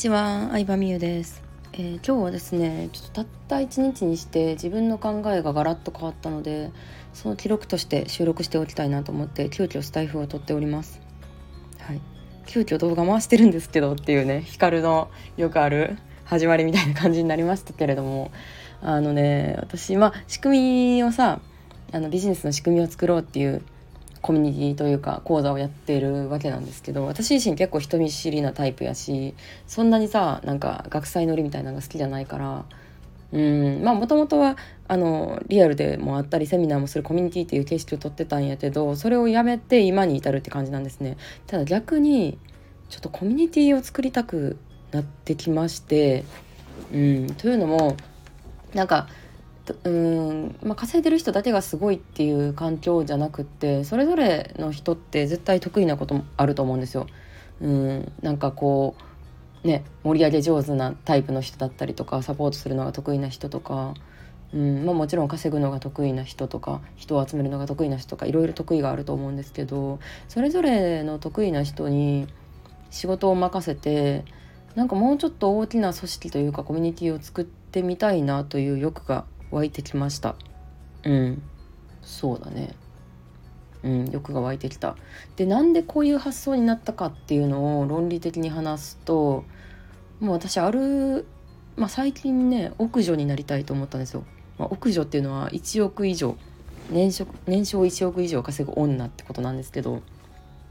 ちは、相葉美優です、えー、今日はですね、ちょっとたった一日にして自分の考えがガラッと変わったので、その記録として収録しておきたいなと思って急遽スタイフを撮っております。はい、急遽動画回してるんですけどっていうね、光のよくある始まりみたいな感じになりましたけれども、あのね、私まあ仕組みをさ、あのビジネスの仕組みを作ろうっていうコミュニティというか講座をやってるわけなんですけど私自身結構人見知りなタイプやしそんなにさなんか学祭乗りみたいなのが好きじゃないからうんまあもともとはあのリアルでもあったりセミナーもするコミュニティっていう形式をとってたんやけどそれをやめて今に至るって感じなんですね。ただ逆にちょっとコミュニティを作りたくなってきましてうんというのもなんかうんまあ、稼いでる人だけがすごいっていう環境じゃなくってそれぞれの人って絶対得意なこともあると思うんですよ。うんなんかこうね盛り上げ上手なタイプの人だったりとかサポートするのが得意な人とか、うんまあ、もちろん稼ぐのが得意な人とか人を集めるのが得意な人とかいろいろ得意があると思うんですけどそれぞれの得意な人に仕事を任せてなんかもうちょっと大きな組織というかコミュニティを作ってみたいなという欲が湧いてきました。うん。そうだね。うん欲が湧いてきた。でなんでこういう発想になったかっていうのを論理的に話すともう私ある、まあ、最近ね奥女になりたいと思ったんですよ、まあ、奥女っていうのは1億以上年職年商1億以上稼ぐ女ってことなんですけど、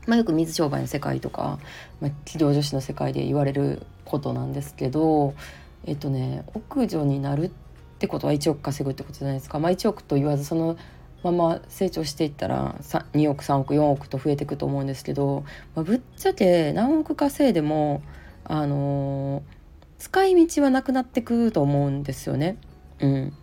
まあ、よく水商売の世界とか、まあ、企業女子の世界で言われることなんですけどえっとね奥女になるってってことは1億稼ぐってことじゃないですか、まあ、1億と言わずそのまま成長していったら2億3億4億と増えていくと思うんですけど、まあ、ぶっちゃけ何億稼いでも、あのー、使い道はなくなってくると思うんですよね。うん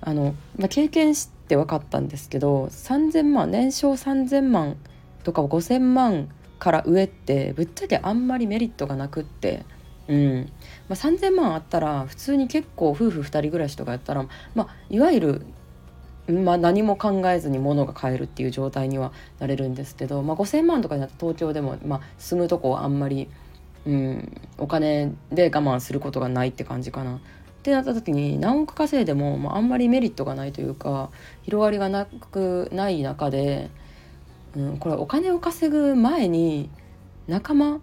あのまあ、経験して分かったんですけど3,000万年商3,000万とか5,000万から上ってぶっちゃけあんまりメリットがなくって。うんまあ、3,000万あったら普通に結構夫婦2人暮らしとかやったら、まあ、いわゆる、まあ、何も考えずに物が買えるっていう状態にはなれるんですけど、まあ、5,000万とかになって東京でも、まあ、住むとこあんまり、うん、お金で我慢することがないって感じかな。ってなった時に何億稼いでも、まあ、あんまりメリットがないというか広がりがなくない中で、うん、これお金を稼ぐ前に仲間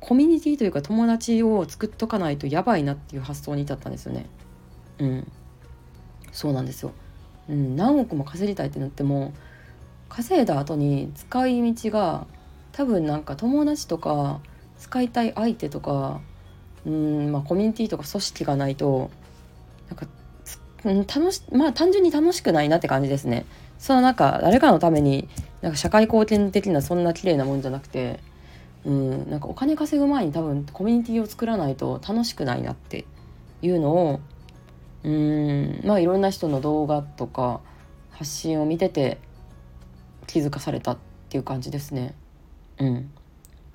コミュニティというか友達を作っとかないとやばいなっていう発想に至ったんですよね。うん、そうなんですよ。うん、何億も稼ぎたいってなっても稼いだ後に使い道が多分なんか友達とか使いたい相手とかうんまあコミュニティとか組織がないとなんかうん楽しまあ単純に楽しくないなって感じですね。そのなんか誰かのためになんか社会貢献的なそんな綺麗なもんじゃなくてうんなんかお金稼ぐ前に多分コミュニティを作らないと楽しくないなっていうのをうんまあいろんな人の動画とか発信を見てて気づかされたっていう感じですね。うん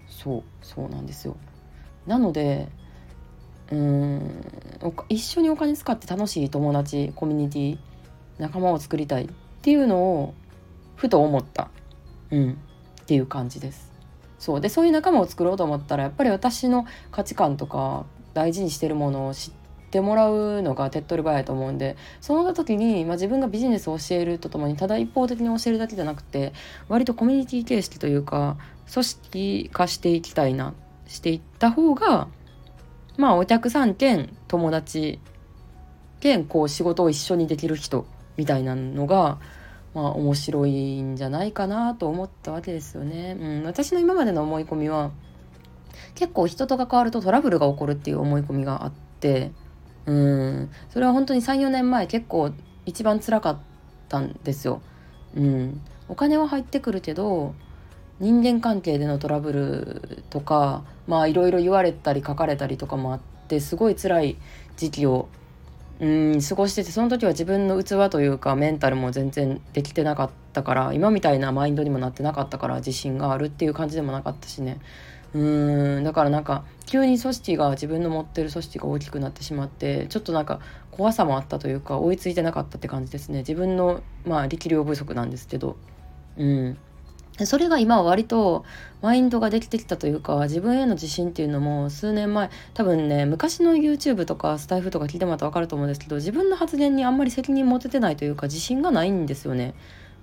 そうそうなんですよ。なのでうん一緒にお金使って楽しい友達コミュニティ仲間を作りたいっていうのをふと思った。うんっていう感じです。そう。でそういう仲間を作ろうと思ったらやっぱり私の価値観とか大事にしてるものを知ってもらうのが手っ取り早いと思うんでそうなった時に、まあ、自分がビジネスを教えるとともにただ一方的に教えるだけじゃなくて割とコミュニティ形式というか組織化していきたいなしていった方がまあお客さん兼友達兼こう仕事を一緒にできる人みたいなのがまあ面白いんじゃないかなと思ったわけですよね。うん、私の今までの思い込みは結構人と関わるとトラブルが起こるっていう思い込みがあってうんそれは本当に34年前結構一番辛かったんですよ。うん、お金は入ってくるけど人間関係でのトラブルとかまあいろいろ言われたり書かれたりとかもあってすごい辛い時期をうん過ごしててその時は自分の器というかメンタルも全然できてなかったから今みたいなマインドにもなってなかったから自信があるっていう感じでもなかったしね。うんだからなんか急に組織が自分の持ってる組織が大きくなってしまってちょっとなんか怖さもあったというか追いついてなかったって感じですね。自分のまあ力量不足なんですけど。うん。それが今は割とマインドができてきたというか自分への自信っていうのも数年前多分ね昔の YouTube とかスタイフとか聞いてもらったら分かると思うんですけど自分の発言にあんまり責任持ててないというか自信がないんですよね。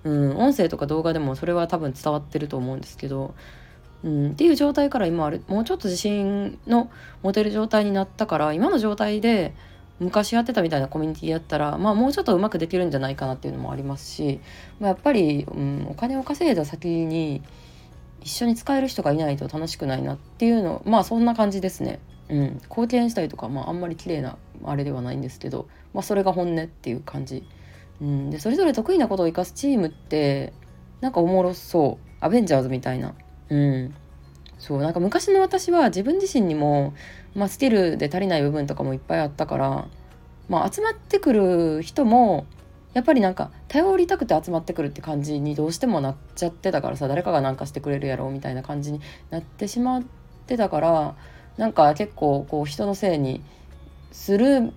うん、音声とか動画でもそれは多分伝わってると思うんですけど、うん、っていう状態から今あるもうちょっと自信の持てる状態になったから今の状態で昔やってたみたいなコミュニティやったら、まあ、もうちょっとうまくできるんじゃないかなっていうのもありますし、まあ、やっぱり、うん、お金を稼いだ先に一緒に使える人がいないと楽しくないなっていうのまあそんな感じですね。うん、貢献したりとか、まあ、あんまり綺麗なあれではないんですけど、まあ、それが本音っていう感じ。うん、でそれぞれ得意なことを生かすチームってなんかおもろそうアベンジャーズみたいな。うんそうなんか昔の私は自分自身にも、まあ、スキルで足りない部分とかもいっぱいあったから、まあ、集まってくる人もやっぱりなんか頼りたくて集まってくるって感じにどうしてもなっちゃってたからさ誰かが何かしてくれるやろうみたいな感じになってしまってたからなんか結構こう人のせいにする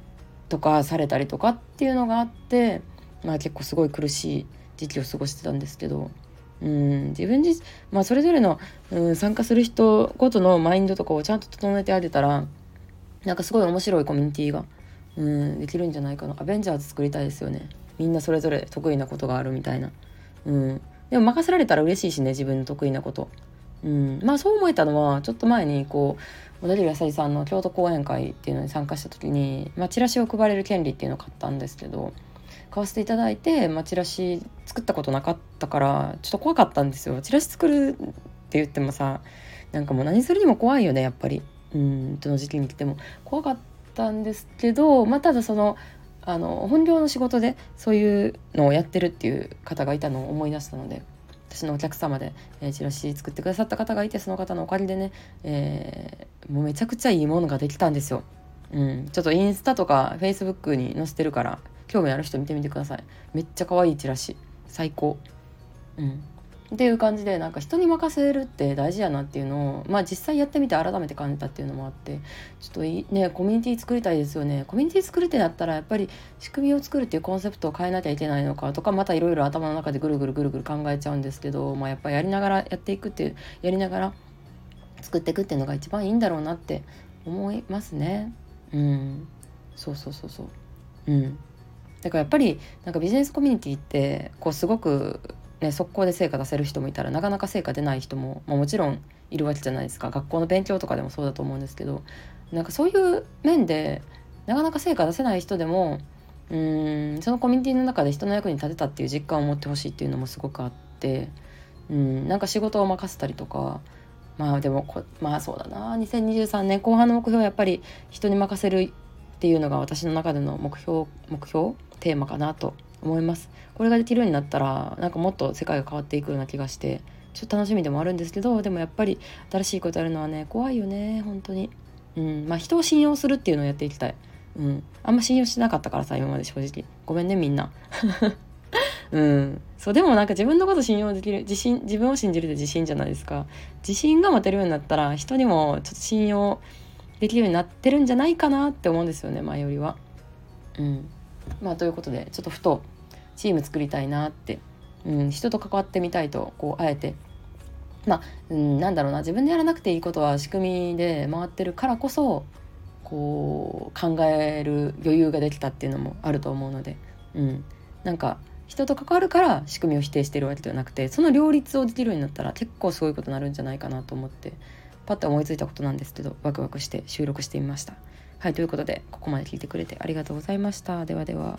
とかされたりとかっていうのがあって、まあ、結構すごい苦しい時期を過ごしてたんですけど。うん自分自まあそれぞれの、うん、参加する人ごとのマインドとかをちゃんと整えてあげたらなんかすごい面白いコミュニティが、うん、できるんじゃないかな。アベンジャーズ作りたいですよね。みんなそれぞれ得意なことがあるみたいな、うん、でも任せられたら嬉しいしね自分の得意なこと、うん、まあそう思えたのはちょっと前にこう小田切あさりさんの京都講演会っていうのに参加した時に、まあ、チラシを配れる権利っていうのを買ったんですけど買わせていただいて、まあ、チラシ作ったことなかったからちょっと怖かったんですよ。チラシ作るって言ってもさなんかもう何するにも怖いよねやっぱり。うんどの時期に来ても。怖かったんですけど、まあ、ただそのあの本業の仕事でそういうのをやってるっていう方がいたのを思い出したので私のお客様で、えー、チラシ作ってくださった方がいてその方のおかげでね、えー、もうめちゃくちゃいいものができたんですよ。うん、ちょっとインスタとかフェイスブックに載せてるから興味ある人見てみてください。めっちゃ可愛いチラシ。最高。うん。っていう感じでなんか人に任せるって大事やなっていうのをまあ実際やってみて改めて感じたっていうのもあってちょっといねコミュニティ作りたいですよね。コミュニティ作るってなったらやっぱり仕組みを作るっていうコンセプトを変えなきゃいけないのかとかまたいろいろ頭の中でぐるぐるぐるぐる考えちゃうんですけど、まあ、やっぱやりながらやっていくっていうやりながら作っていくっていうのが一番いいんだろうなって思いますねうんそうそうそうそううんだからやっぱりなんかビジネスコミュニティってこうすごく、ね、速攻で成果出せる人もいたらなかなか成果出ない人も、まあ、もちろんいるわけじゃないですか。学校の勉強とかでもそうだと思うんですけどなんかそういう面でなかなか成果出せない人でもうんそのコミュニティの中で人の役に立てたっていう実感を持ってほしいっていうのもすごくあってうんなんか仕事を任せたりとかまあでもまあそうだな2023年後半の目標はやっぱり人に任せるっていうのが私の中での目標目標テーマかなと思います。これができるようになったらなんかもっと世界が変わっていくような気がしてちょっと楽しみでもあるんですけどでもやっぱり新しいことやるのはね怖いよね本当に。うん。まあ人を信用するっていうのをやっていきたい。うん。あんま信用してなかったからさ今まで正直。ごめんねみんな。うん。そうでもなんか自分のこと信用できる自信自分を信じるって自信じゃないですか。自信が持てるようになったら人にもちょっと信用できるようになってるんじゃないかなって思うんですよね前よりは。うん。まあということでちょっとふとチーム作りたいなって、うん、人と関わってみたいとこうあえて。まあ、うん、なんだろうな自分でやらなくていいことは仕組みで回ってるからこそこう考える余裕ができたっていうのもあると思うので、うん、なんか人と関わるから仕組みを否定してるわけではなくてその両立をできるようになったら結構すごいことになるんじゃないかなと思って。パッと思いついたことなんですけどワクワクして収録してみました。はいということでここまで聞いてくれてありがとうございました。ではでは。